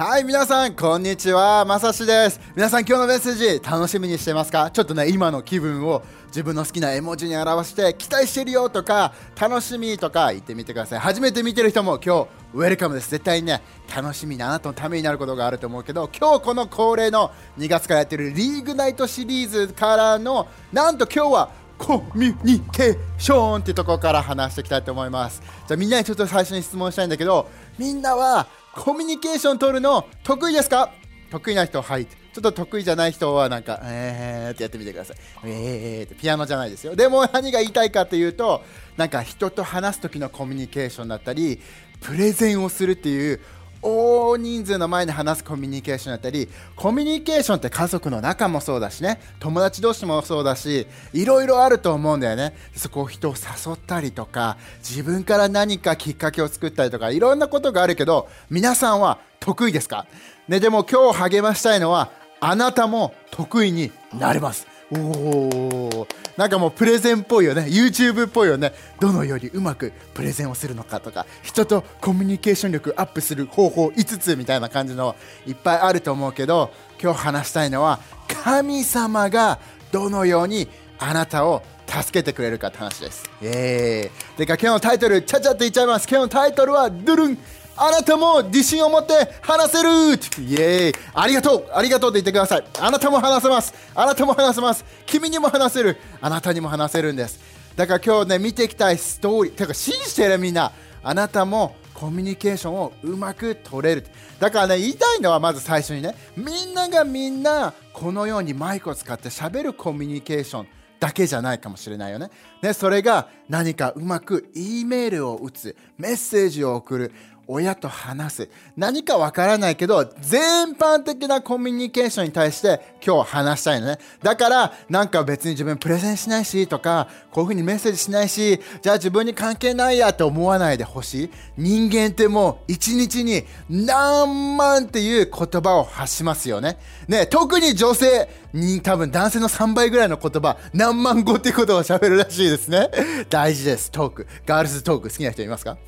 はい、皆さん、こんにちは。まさしです。皆さん、今日のメッセージ、楽しみにしてますか？ちょっとね、今の気分を自分の好きな絵文字に表して、期待してるよとか、楽しみとか言ってみてください。初めて見てる人も今日、ウェルカムです。絶対にね、楽しみなあなたのためになることがあると思うけど、今日この恒例の2月からやってるリーグナイトシリーズからの、なんと今日は、コミュニケーションっていうところから話していきたいと思います。じゃあみんなにちょっと最初に質問したいんだけど、みんなはコミュニケーション取るの得意ですか？得意な人、はい。ちょっと得意じゃない人はなんか、えーってやってみてください。えーってピアノじゃないですよ。でも何が言いたいかというと、なんか人と話す時のコミュニケーションだったり、プレゼンをするっていう大人数の前で話すコミュニケーションだったりコミュニケーションって家族の中もそうだしね友達同士もそうだしいろいろあると思うんだよね。そこを人を誘ったりとか自分から何かきっかけを作ったりとかいろんなことがあるけど皆さんは得意ですか、ね、でも今日励ましたいのはあなたも得意になれます。おおなんかもうプレゼンっぽいよね。YouTube っぽいよね。どのようにうまくプレゼンをするのかとか。人とコミュニケーション力アップする方法5つみたいな感じのいっぱいあると思うけど今日話したいのは神様がどのようにあなたを助けてくれるかって話です。えー、でか今日のタイトルちゃちゃって言っちゃいます。今日のタイトルはドゥルン。あなたも自信を持って話せる。イエーイありがとう。ありがとうって言ってください。あなたも話せます。あなたも話せます。君にも話せる。あなたにも話せるんです。だから今日ね見ていきたいストーリー。てか信じてるみんな。あなたもコミュニケーションをうまく取れる。だからね言いたいのはまず最初にねみんながみんなこのようにマイクを使って喋るコミュニケーションだけじゃないかもしれないよね。ね、それが何かうまく E メールを打つ、メッセージを送る、親と話す。何かわからないけど全般的なコミュニケーションに対して今日話したいのね。だからなんか別に自分プレゼンしないしとかこういうふうにメッセージしないしじゃあ自分に関係ないやって思わないでほしい。人間ってもう一日に何万っていう言葉を発しますよね。ね特に女性に多分男性の3倍ぐらいの言葉何万語っていうことを喋るらしいですね。大事ですトーク。ガールズトーク好きな人いますか？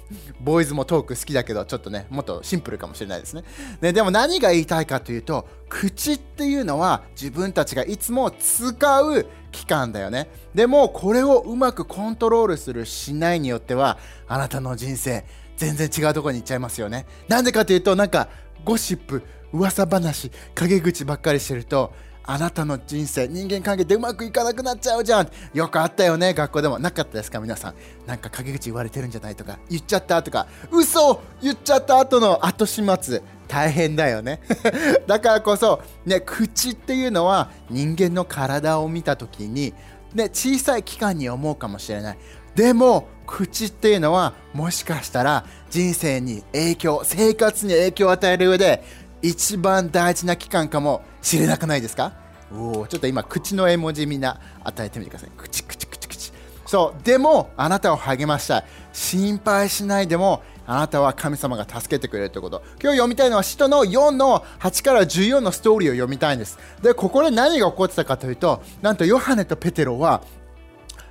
ボーイズもトーク好きだけど。けどちょっとねもっとシンプルかもしれないですね。ねでも何が言いたいかというと口っていうのは自分たちがいつも使う器官だよね。でもこれをうまくコントロールするしないによってはあなたの人生全然違うとこに行っちゃいますよね。なんでかというとなんかゴシップ噂話陰口ばっかりしてるとあなたの人生人間関係でうまくいかなくなっちゃうじゃん。よくあったよね学校でも。なかったですか皆さん。なんか陰口言われてるんじゃないとか。言っちゃったとか。嘘言っちゃった後の後始末。大変だよね。だからこそね口っていうのは人間の体を見た時にね小さい器官に思うかもしれない。でも口っていうのはもしかしたら人生に影響生活に影響を与える上で一番大事な期間かもしれなくないですか？おちょっと今口の絵文字みんな与えてみてください。口口口口。そうでもあなたを励ましたい。心配しないでもあなたは神様が助けてくれるということ。今日読みたいのは使徒の4の8から14のストーリーを読みたいんです。でここで何が起こってたかというとなんとヨハネとペテロは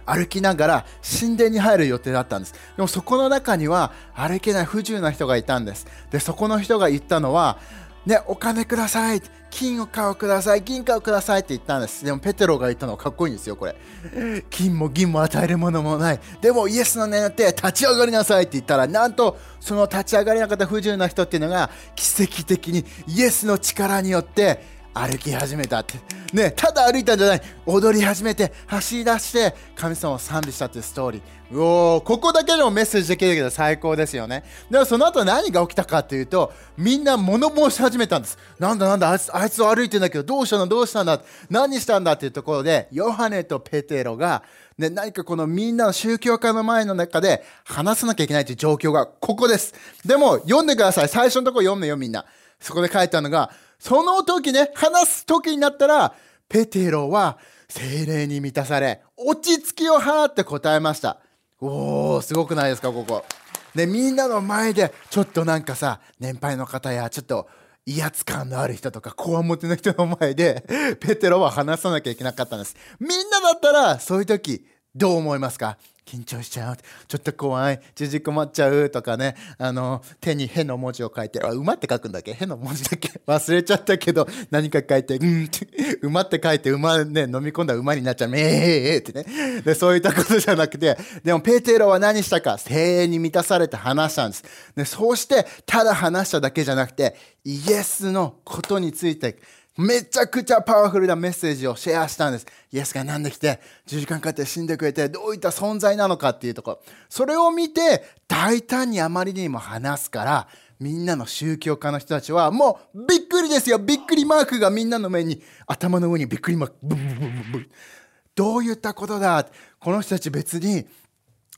歩きながら神殿に入る予定だったんです。でもそこの中には歩けない不自由な人がいたんです。でそこの人が言ったのはね、お金ください。金を買うください。銀貨をくださいって言ったんです。でもペテロが言ったのはかっこいいんですよこれ。金も銀も与えるものもない。でもイエスの名にって立ち上がりなさいって言ったらなんとその立ち上がりなかった不自由な人っていうのが奇跡的にイエスの力によって歩き始めたって。ねただ歩いたんじゃない。踊り始めて走り出して神様を賛美したっていうストーリー。うおここだけでもメッセージできるけど最高ですよね。でもその後何が起きたかっていうとみんな物申し始めたんです。なんだなんだあいつあいつは歩いてんだけどどうしたの？どうしたんだ？何したんだっていうところでヨハネとペテロがね、何かこのみんなの宗教家の前の中で話さなきゃいけないという状況がここです。でも読んでください。最初のところ読んでよみんな。そこで書いてあるのがその時ね、話す時になったら、ペテロは精霊に満たされ、落ち着きを払って答えました。おー、すごくないですか、ここ。で、みんなの前で、ちょっとなんかさ、年配の方や、ちょっと、威圧感のある人とか、こわもての人の前で、ペテロは話さなきゃいけなかったんです。みんなだったら、そういう時、どう思いますか？緊張しちゃう。ちょっと怖い。縮こまっちゃうとかね。あの手に「へ」の文字を書いて「あ馬」って書くんだっけ「へ」の文字だけ？忘れちゃったけど何か書いて「うん」って「馬」って書いて馬ね飲み込んだ馬になっちゃう「めえー」ってね。でそういったことじゃなくてでもペテロは何したか？精霊に満たされて話したんです。でそうしてただ話しただけじゃなくてイエスのことについてめちゃくちゃパワフルなメッセージをシェアしたんです。イエスが何で来て、10時間かけて死んでくれて、どういった存在なのかっていうところ。それを見て、大胆にあまりにも話すから、みんなの宗教家の人たちは、もうびっくりですよびっくりマークがみんなの目に、頭の上にびっくりマーク、ブンブンブンブ。どういったことだ？この人たち別に、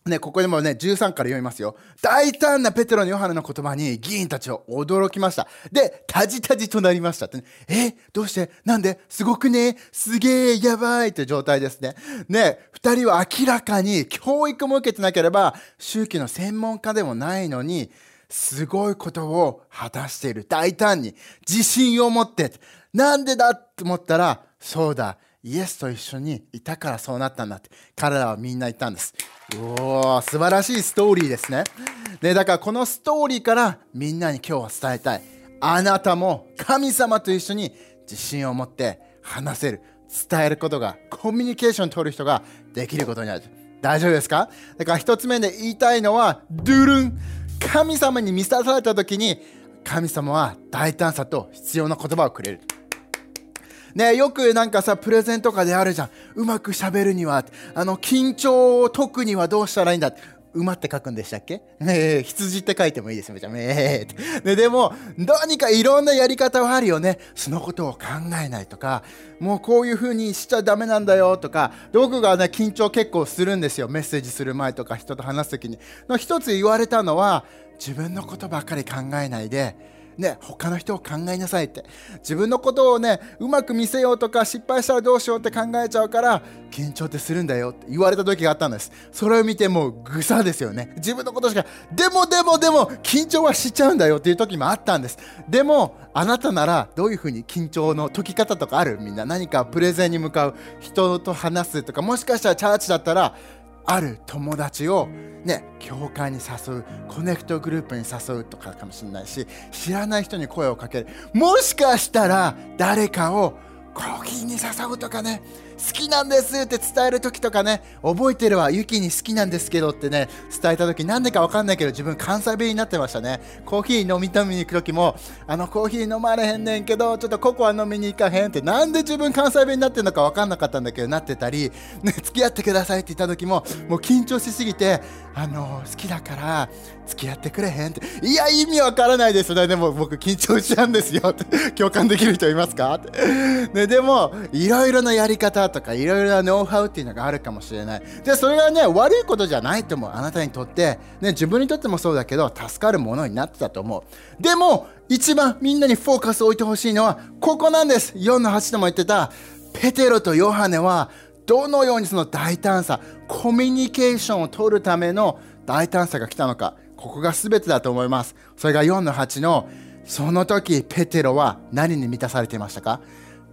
ね、ここでもね、13から読みますよ。大胆なペテロのヨハネの言葉に議員たちは驚きました。で、タジタジとなりましたって、ね。えどうして？なんで？すごくね？すげえやばいって状態ですね。ね、二人は明らかに教育も受けてなければ、宗教の専門家でもないのに、すごいことを果たしている。大胆に。自信を持って。なんでだと思ったら、そうだ。イエスと一緒にいたからそうなったんだって。彼らはみんな言ったんです。おお素晴らしいストーリーですね。ねだからこのストーリーからみんなに今日は伝えたい。あなたも神様と一緒に自信を持って話せる伝えることがコミュニケーション取る人ができることになる。大丈夫ですか？だから一つ目で言いたいのはドゥルン。神様に満たされた時に神様は大胆さと必要な言葉をくれる。ね、よくなんかさ、プレゼンとかであるじゃん。うまく喋るには、あの、緊張を解くにはどうしたらいいんだ馬って書くんでしたっけ？え、羊って書いてもいいですめちゃめちゃ。ね、でも、何かいろんなやり方はあるよね。そのことを考えないとか、もうこういう風にしちゃダメなんだよとか、僕がね、緊張結構するんですよ。メッセージする前とか人と話す時に。一つ言われたのは、自分のことばっかり考えないで、ね、他の人を考えなさいって。自分のことをねうまく見せようとか失敗したらどうしようって考えちゃうから緊張ってするんだよって言われた時があったんです。それを見てもうぐさですよね。自分のことしかでもでもでも緊張はしちゃうんだよっていう時もあったんです。でもあなたならどういうふうに緊張の解き方とかある？みんな何かプレゼンに向かう人と話すとかもしかしたらチャーチだったらある友達をね教会に誘うコネクトグループに誘うとかかもしれないし知らない人に声をかける。もしかしたら誰かをコーヒーに誘うとかね好きなんですって伝える時とかね覚えてるわユキに好きなんですけどってね伝えた時なんでか分かんないけど自分関西弁になってましたね。コーヒー飲み飲みに行く時もあのコーヒー飲まれへんねんけどちょっとココア飲みに行かへんってなんで自分関西弁になってるのか分かんなかったんだけどなってたり、ね、付き合ってくださいって言った時ももう緊張しすぎてあの好きだから付き合ってくれへんって。いや意味わからないですね。でも僕緊張しちゃうんですよって共感できる人いますかって、ね、でもいろいろなやり方とかいろいろなノウハウっていうのがあるかもしれない。でそれがね悪いことじゃないと思うあなたにとって、ね、自分にとってもそうだけど助かるものになってたと思う。でも一番みんなにフォーカスを置いてほしいのはここなんです。4-8でも言ってたペテロとヨハネはどのようにその大胆さコミュニケーションを取るための大胆さが来たのか。ここが全てだと思います。それが4の8のその時ペテロは何に満たされていましたか？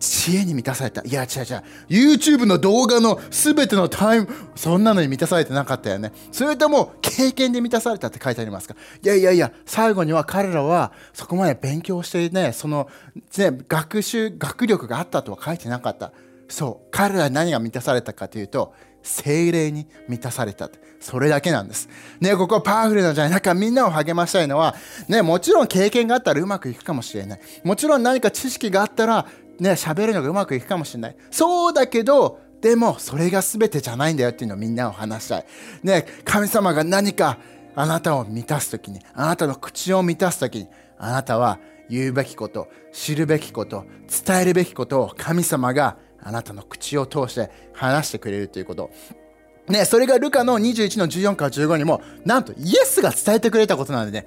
知恵に満たされた。いや、違う違う。YouTube の動画の全てのタイム、そんなのに満たされてなかったよね。それとも、経験で満たされたって書いてありますか？いやいやいや、最後には彼らはそこまで勉強してね、その、ね、学習、学力があったとは書いてなかった。そう。彼らは何が満たされたかというと、精霊に満たされたそれだけなんです。ね、ここパワフルなんじゃないだかみんなを励ましたいのは、ね、もちろん経験があったらうまくいくかもしれない。もちろん何か知識があったら、ね、喋るのがうまくいくかもしれない。そうだけど、でもそれが全てじゃないんだよっていうのをみんなを話したい。ね、神様が何かあなたを満たす時に、あなたの口を満たす時に、あなたは言うべきこと、知るべきこと、伝えるべきことを神様があなたの口を通して話してくれるということ。ね、それがルカの21の14から15にも、なんとイエスが伝えてくれたことなんでね、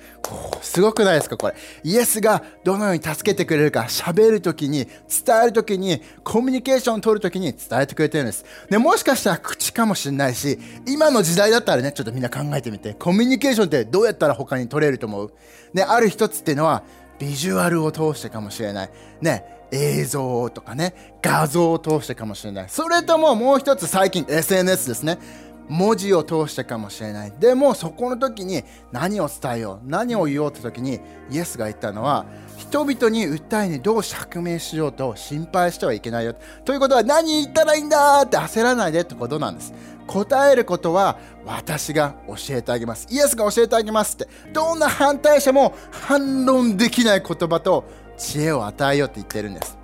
すごくないですか、これ。イエスがどのように助けてくれるか、喋るときに、伝えるときに、コミュニケーションを取るときに伝えてくれてるんです。ね、もしかしたら口かもしれないし、今の時代だったらね、ちょっとみんな考えてみて、コミュニケーションってどうやったら他に取れると思う？ね、ある一つっていうのは、ビジュアルを通してかもしれない。ね、映像とかね、画像を通してかもしれない。それとももう一つ最近 SNS ですね。文字を通してかもしれない。でもそこの時に何を伝えよう何を言おうって時にイエスが言ったのは人々に訴えにどう釈明しようと心配してはいけないよ。ということは何言ったらいいんだって焦らないでってことなんです。答えることは私が教えてあげます。イエスが教えてあげますって。どんな反対者も反論できない言葉と知恵を与えようって言ってるんです。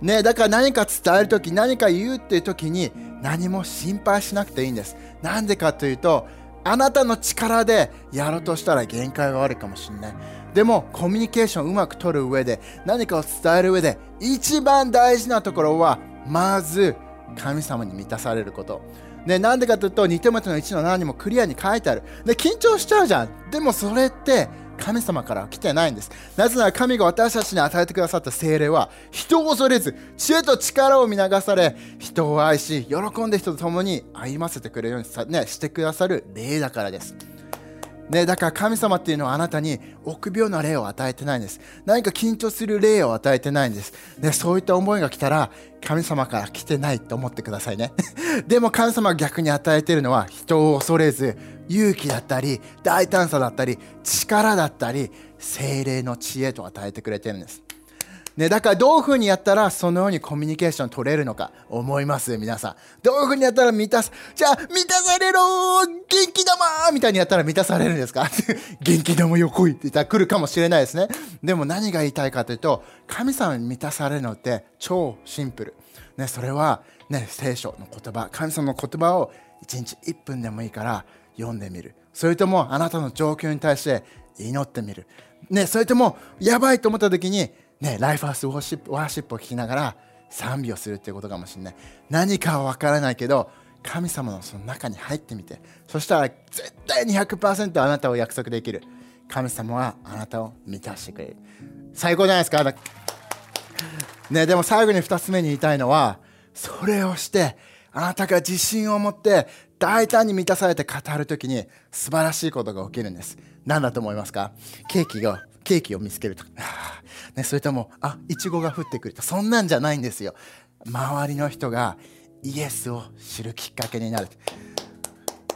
ね、だから何か伝える時何か言うっていう時に何も心配しなくていいんです。なんでかというとあなたの力でやろうとしたら限界があるかもしれない。でもコミュニケーションをうまく取る上で何かを伝える上で一番大事なところはまず神様に満たされること。ね、なんでかというと2手元の1の7にもクリアに書いてある。で緊張しちゃうじゃん。でもそれって神様から来てないんです。なぜなら神が私たちに与えてくださった精霊は人を恐れず知恵と力を見流され人を愛し喜んで人と共に歩ませてくれるようにさ、ね、してくださる霊だからです。ね、だから神様っていうのはあなたに臆病な霊を与えてないんです。何か緊張する霊を与えてないんです。ね、そういった思いが来たら神様から来てないと思ってくださいね。でも神様が逆に与えてるのは人を恐れず勇気だったり大胆さだったり力だったり精霊の知恵と与えてくれてるんです。ね、だからどういうふうにやったらそのようにコミュニケーション取れるのか思います皆さん。どういうふうにやったら満たすじゃあ満たされろ元気玉みたいにやったら満たされるんですか？元気玉よ来いって言ったら来るかもしれないですね。でも何が言いたいかというと神様に満たされるのって超シンプル、ね、それは、ね、聖書の言葉神様の言葉を1日1分でもいいから読んでみる。それともあなたの状況に対して祈ってみる、ね、それともやばいと思った時にね、ライフハウスウォーシップワーシップを聞きながら賛美をするっていうことかもしれない。何かは分からないけど神様のその中に入ってみて。そしたら絶対に100%あなたを約束できる。神様はあなたを満たしてくれる。最高じゃないですかね、でも最後に2つ目に言いたいのはそれをしてあなたが自信を持って大胆に満たされて語る時に素晴らしいことが起きるんです。何だと思いますか？ケーキがケーキを見つけると。かね、それともあいちごが降ってくると。そんなんじゃないんですよ。周りの人がイエスを知るきっかけになる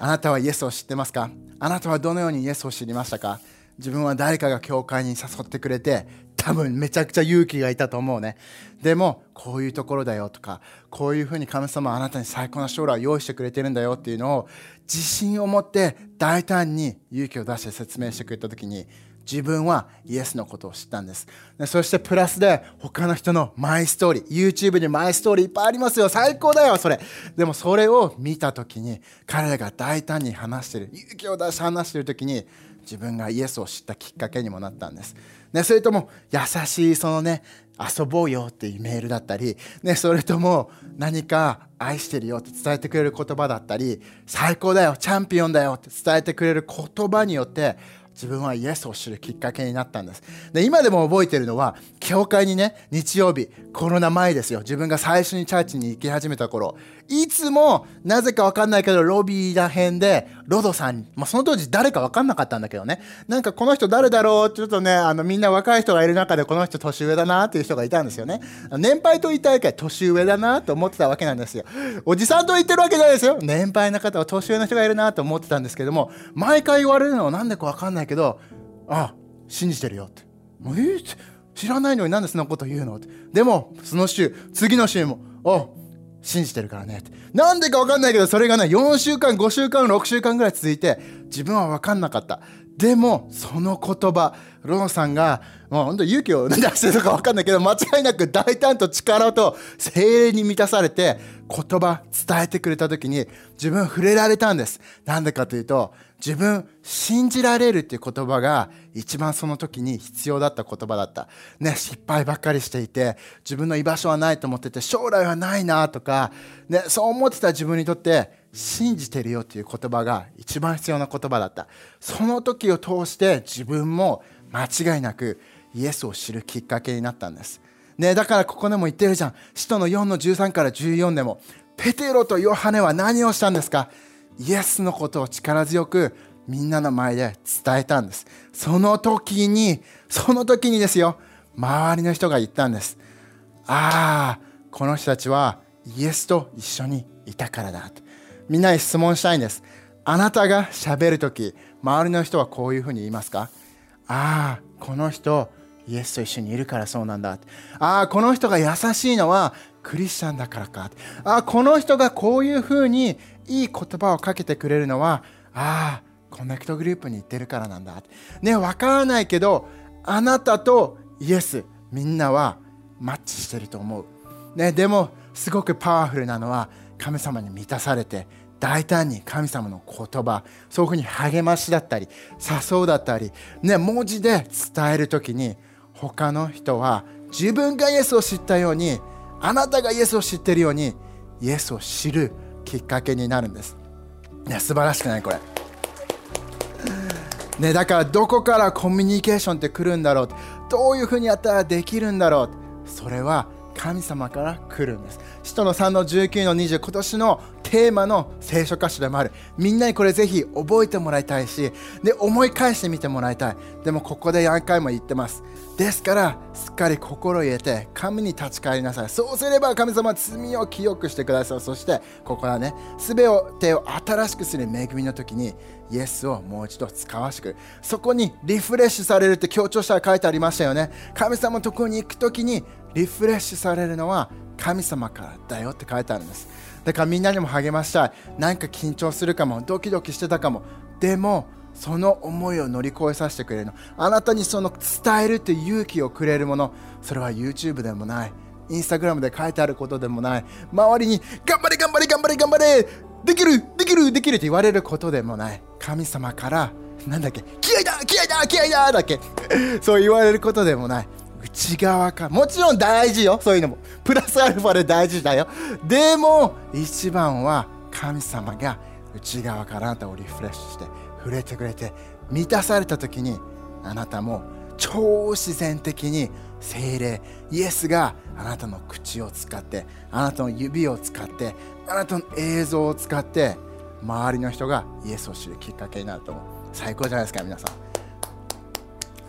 あなたはイエスを知ってますか？あなたはどのようにイエスを知りましたか？自分は誰かが教会に誘ってくれて多分めちゃくちゃ勇気がいたと思うね。でもこういうところだよとかこういうふうに神様はあなたに最高な将来を用意してくれてるんだよっていうのを自信を持って大胆に勇気を出して説明してくれた時に自分はイエスのことを知ったんです。そしてプラスで他の人のマイストーリー YouTube にマイストーリーいっぱいありますよ。最高だよそれ。でもそれを見た時に彼らが大胆に話してる勇気を出して話してる時に自分がイエスを知ったきっかけにもなったんです、ね、それとも優しいそのね遊ぼうよっていうメールだったり、ね、それとも何か愛してるよって伝えてくれる言葉だったり最高だよチャンピオンだよって伝えてくれる言葉によって自分はイエスを知るきっかけになったんです。で今でも覚えてるのは教会にね日曜日コロナ前ですよ。自分が最初にチャーチに行き始めた頃。いつもなぜか分かんないけどロビーらへんでロドさんに、まあ、その当時誰か分かんなかったんだけどね。なんかこの人誰だろうちょっとねあのみんな若い人がいる中でこの人年上だなっていう人がいたんですよね。年配と言いたいけ。ど年上だなと思ってたわけなんですよ。おじさんと言ってるわけじゃないですよ。年配な方は年上の人がいるなと思ってたんですけども毎回言われるのはなんでか分かんないけどああ信じてるよってもうえー、知らないのになんでそんなこと言うの？って。でもその週次の週もあ信じてるからねって。なんでか分かんないけどそれがね4週間5週間6週間ぐらい続いて自分は分かんなかった。でもその言葉ロノさんがもう本当勇気を出してるのか分かんないけど間違いなく大胆と力と精霊に満たされて言葉伝えてくれた時に自分触れられたんですなんでかというと自分信じられるっていう言葉が一番その時に必要だった言葉だった。ね、失敗ばっかりしていて自分の居場所はないと思ってて将来はないなとか、ね、そう思ってた自分にとって信じてるよっていう言葉が一番必要な言葉だった。その時を通して自分も間違いなくイエスを知るきっかけになったんです。ね、だからここでも言ってるじゃん。使徒の4の13から14でも、ペテロとヨハネは何をしたんですか？イエスのことを力強くみんなの前で伝えたんです。その時にその時にですよ。周りの人が言ったんです。ああこの人たちはイエスと一緒にいたからだ。とみんなに質問したいんです。あなたがしゃべるとき周りの人はこういうふうに言いますか？ああこの人イエスと一緒にいるからそうなんだ。ああこの人が優しいのはクリスチャンだからか。ああこの人がこういうふうにいい言葉をかけてくれるのはああコネクトグループに行ってるからなんだ。ね分からないけどあなたとイエスみんなはマッチしてると思う、ね、でもすごくパワフルなのは神様に満たされて大胆に神様の言葉そういうふうに励ましだったり誘うだったり、ね、文字で伝える時に他の人は自分がイエスを知ったようにあなたがイエスを知ってるようにイエスを知るきっかけになるんです、ね、素晴らしくないこれ、ね、だからどこからコミュニケーションって来るんだろう。どういうふうにやったらできるんだろう。それは神様から来るんです。使徒の3の19の20今年のテーマの聖書箇所でもある。みんなにこれぜひ覚えてもらいたいしで思い返してみてもらいたい。でもここで何回も言ってます。ですからすっかり心を入れて神に立ち返りなさい。そうすれば神様は罪を清くしてください。そしてここはね全てを新しくする恵みの時にイエスをもう一度使わしくそこにリフレッシュされるって強調したら書いてありましたよね。神様のところに行く時にリフレッシュされるのは神様からだよって書いてあるんです。だからみんなにも励ましたい。なんか緊張するかも。ドキドキしてたかも。でもその思いを乗り越えさせてくれるの。あなたにその伝えるって勇気をくれるもの。それは YouTube でもない。インスタグラムで書いてあることでもない。周りに頑張れ頑張れ頑張れ頑張れできるできるできるって言われることでもない。神様からなんだっけ気合だ気合だ気合だだっけ。そう言われることでもない。内側かもちろん大事よそういうのも。プラスアルファで大事だよ。でも一番は神様が内側からあなたをリフレッシュして触れてくれて満たされた時にあなたも超自然的に精霊イエスがあなたの口を使ってあなたの指を使ってあなたの映像を使って周りの人がイエスを知るきっかけになると思う。最高じゃないですか皆さん。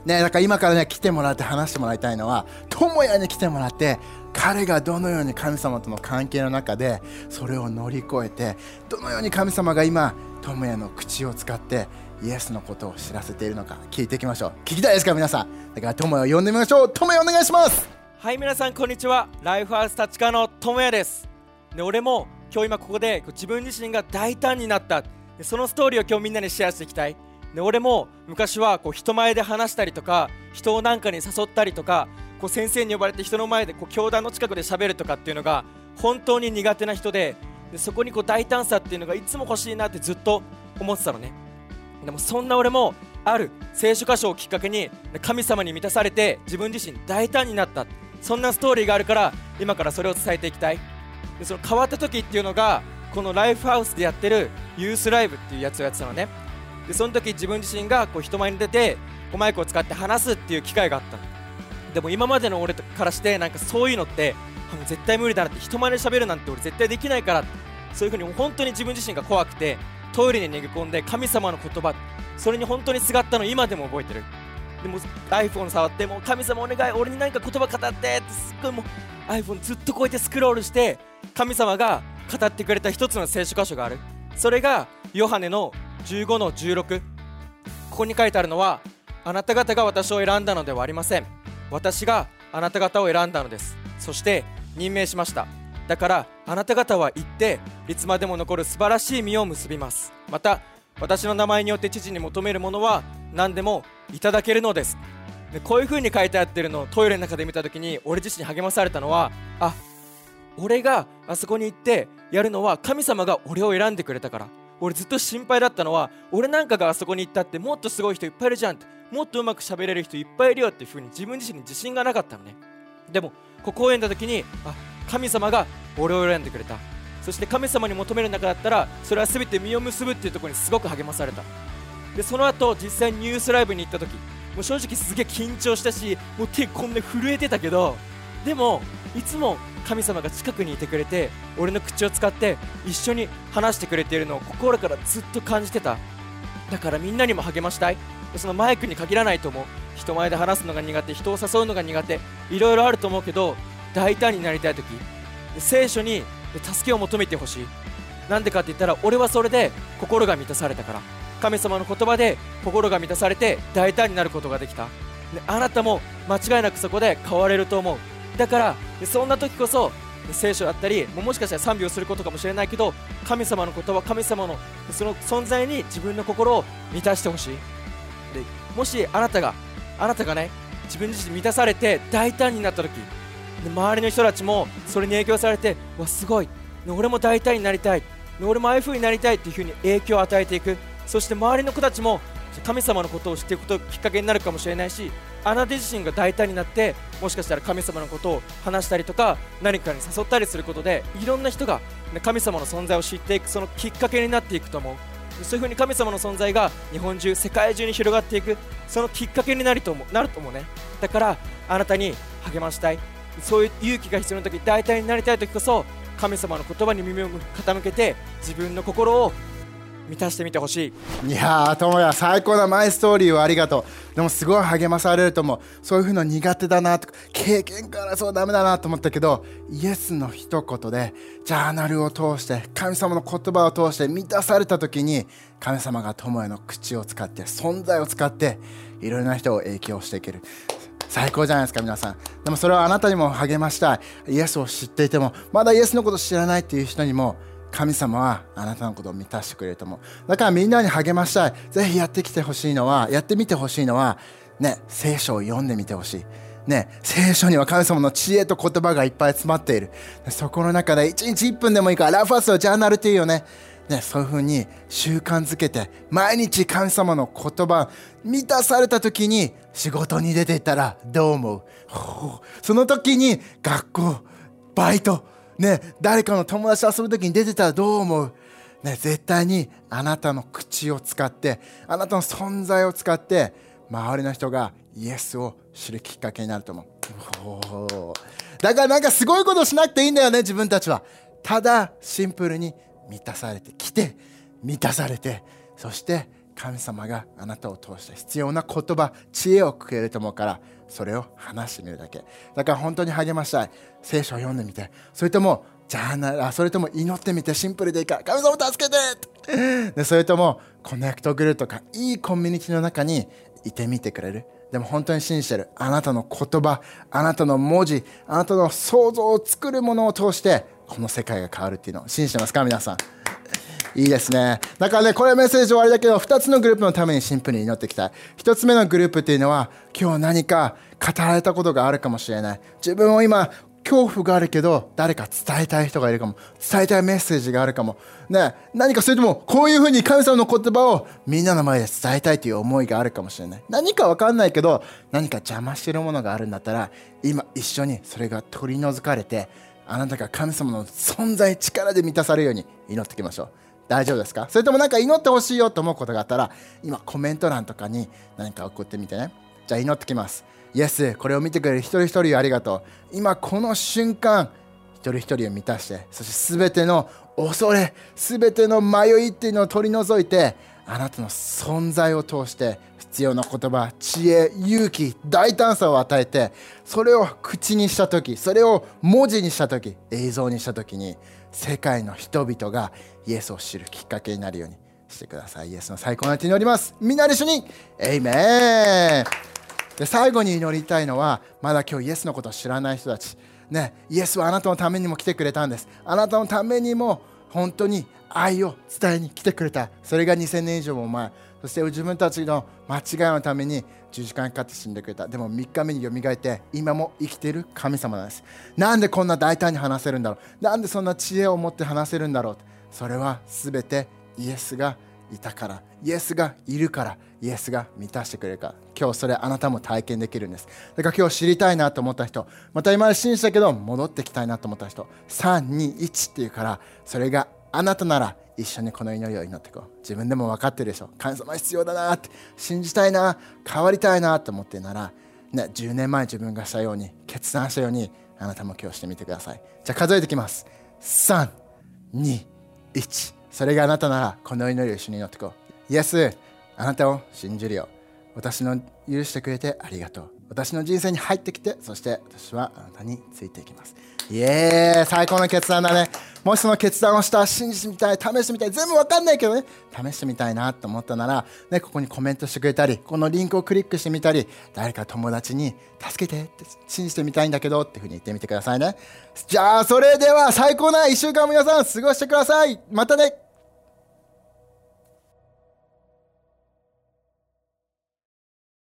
ねだから今からね来てもらって話してもらいたいのは智也に来てもらって彼がどのように神様との関係の中でそれを乗り越えてどのように神様が今智也の口を使ってイエスのことを知らせているのか聞いていきましょう。聞きたいですか皆さん。だから智也を呼んでみましょう。智也お願いします。はい皆さんこんにちは。ライフハウス立川の智也です。で俺も今日今ここで自分自身が大胆になった。そのストーリーを今日みんなにシェアしていきたい。で俺も昔はこう人前で話したりとか人をなんかに誘ったりとかこう先生に呼ばれて人の前でこう教団の近くで喋るとかっていうのが本当に苦手な人ででそこにこう大胆さっていうのがいつも欲しいなってずっと思ってたのね。でもそんな俺もある聖書箇所をきっかけに神様に満たされて自分自身大胆になった。そんなストーリーがあるから今からそれを伝えていきたい。でその変わった時っていうのがこのライフハウスでやってるユースライブっていうやつをやってたのね。でその時自分自身がこう人前に出てこうマイクを使って話すっていう機会があった。でも今までの俺からしてなんかそういうのってもう絶対無理だなって人前で喋るなんて俺絶対できないからそういうふうに本当に自分自身が怖くてトイレに逃げ込んで神様の言葉それに本当にすがったの今でも覚えてる。でも iPhone 触っても神様お願い俺に何か言葉語ってってすっごいもう iPhone ずっとこうやってスクロールして神様が語ってくれた一つの聖書箇所がある。それがヨハネの15の16ここに書いてあるのはあなた方が私を選んだのではありません。私があなた方を選んだのです。そして任命しました。だからあなた方は行っていつまでも残る素晴らしい実を結びます。また私の名前によって父に求めるものは何でもいただけるのです。でこういう風に書いてあってるのをトイレの中で見た時に俺自身励まされたのはあ俺があそこに行ってやるのは神様が俺を選んでくれたから。俺ずっと心配だったのは俺なんかがあそこに行ったってもっとすごい人いっぱいいるじゃんって。もっとうまく喋れる人いっぱいいるよっていう風に自分自身に自信がなかったのね。でもここを読んだ時にあ神様が俺を選んでくれた。そして神様に求める中だったらそれは全て実を結ぶっていうところにすごく励まされた。でその後実際にニュースライブに行った時もう正直すげえ緊張したしもう手こんな震えてたけどでもいつも神様が近くにいてくれて俺の口を使って一緒に話してくれているのを心からずっと感じてた。だからみんなにも励ましたい。そのマイクに限らないと思う。人前で話すのが苦手人を誘うのが苦手いろいろあると思うけど大胆になりたい時。聖書に助けを求めてほしい。なんでかって言ったら俺はそれで心が満たされたから。神様の言葉で心が満たされて大胆になることができた、あなたも間違いなくそこで変われると思う。だからそんな時こそ聖書だったりもしかしたら賛美をすることかもしれないけど神様の言葉神様のその存在に自分の心を満たしてほしい。でもしあなたがあなたがね自分自身満たされて大胆になった時で周りの人たちもそれに影響されてわすごい。俺も大胆になりたい。俺もああいう風になりたいっていう風に影響を与えていく。そして周りの子たちも神様のことを知っていくこときっかけになるかもしれないしあなた自身が大胆になってもしかしたら神様のことを話したりとか何かに誘ったりすることでいろんな人が神様の存在を知っていくそのきっかけになっていくと思う。そういうふうに神様の存在が日本中世界中に広がっていくそのきっかけになると思うなると思うね。だからあなたに励ましたい。そういう勇気が必要な時大胆になりたい時こそ神様の言葉に耳を傾けて自分の心を満たしてみてほしい。いやー智也最高なマイストーリーをありがとう。でもすごい励まされると思うそういうふうの苦手だなとか経験からそうダメだなと思ったけどイエスの一言でジャーナルを通して神様の言葉を通して満たされた時に神様が智也の口を使って存在を使っていろいろな人を影響していける。最高じゃないですか皆さん。でもそれはあなたにも励ましたい。イエスを知っていてもまだイエスのこと知らないっていう人にも神様はあなたのことを満たしてくれると思うだからみんなに励ましたいぜひやってきてほしいのはやってみてほしいのはね聖書を読んでみてほしいね、聖書には神様の知恵と言葉がいっぱい詰まっている。そこの中で1日1分でもいいから、ラファースのジャーナルっていうよね。ね、そういうふうに習慣づけて、毎日神様の言葉、満たされた時に仕事に出ていったらどう思う？その時に学校、バイト、ね、誰かの友達と遊ぶ時に出てたらどう思う？ね、絶対にあなたの口を使ってあなたの存在を使って周りの人がイエスを知るきっかけになると思う。だからなんかすごいことしなくていいんだよね自分たちは。ただシンプルに満たされてきて満たされてそして神様があなたを通して必要な言葉知恵をくれると思うからそれを話してみるだけ。だから本当に励ましたい。聖書を読んでみて。それともじゃあなそれとも祈ってみて。シンプルでいいか。ら神様助けてでそれともコネクトグルーとかいいコミュニティの中にいてみてくれる。でも本当に信じてる。あなたの言葉あなたの文字あなたの想像を作るものを通してこの世界が変わるっていうのを信じてますか？皆さん。いいですね。だからね、これメッセージ終わりだけど、2つのグループのためにシンプルに祈っていきたい。1つ目のグループっていうのは、今日何か語られたことがあるかもしれない。自分を今、恐怖があるけど、誰か伝えたい人がいるかも。伝えたいメッセージがあるかも。ね、何かそれとも、こういうふうに神様の言葉をみんなの前で伝えたいという思いがあるかもしれない。何かわかんないけど、何か邪魔してるものがあるんだったら、今一緒にそれが取り除かれて、あなたが神様の存在、力で満たされるように祈っていきましょう。大丈夫ですか？それとも何か祈ってほしいよと思うことがあったら今コメント欄とかに何か送ってみてね。じゃあ祈ってきます。イエスこれを見てくれる一人一人ありがとう。今この瞬間一人一人を満たしてそして全ての恐れ全ての迷いっていうのを取り除いてあなたの存在を通して必要な言葉知恵勇気大胆さを与えてそれを口にした時それを文字にした時映像にした時に世界の人々がイエスを知るきっかけになるようにしてください。イエスの最高の手におります。みんなで一緒に。エイメンで最後に祈りたいのはまだ今日イエスのことを知らない人たち。ねイエスはあなたのためにも来てくれたんです。あなたのためにも本当に愛を伝えに来てくれた。それが2000年以上も前。そして自分たちの間違いのために10時間かかって死んでくれた。でも3日目によみがえって今も生きている神様なんです。なんでこんな大胆に話せるんだろう。なんでそんな知恵を持って話せるんだろう。それは全てイエスがいたから。イエスがいるから。イエスが満たしてくれるから。今日それあなたも体験できるんです。だから今日知りたいなと思った人また今まで信じたけど戻ってきたいなと思った人321っていうからそれがあなたなら一緒にこの祈りを祈っていこう。自分でも分かってるでしょ。神様必要だなって。信じたいな変わりたいなと思ってなら、ね、10年前自分がしたように決断したようにあなたも今日してみてください。じゃあ数えてきます。321それがあなたならこの祈りを一緒に祈っていこう。イエスあなたを信じるよ。私の許してくれてありがとう。私の人生に入ってきてそして私はあなたについていきます。イエーイ。最高の決断だね。もしその決断をした信じてみたい試してみたい全部わかんないけどね。試してみたいなと思ったなら、ね、ここにコメントしてくれたりこのリンクをクリックしてみたり誰か友達に助けてって信じてみたいんだけどっていうふうに言ってみてくださいね。じゃあそれでは最高な1週間皆さん過ごしてください。またね。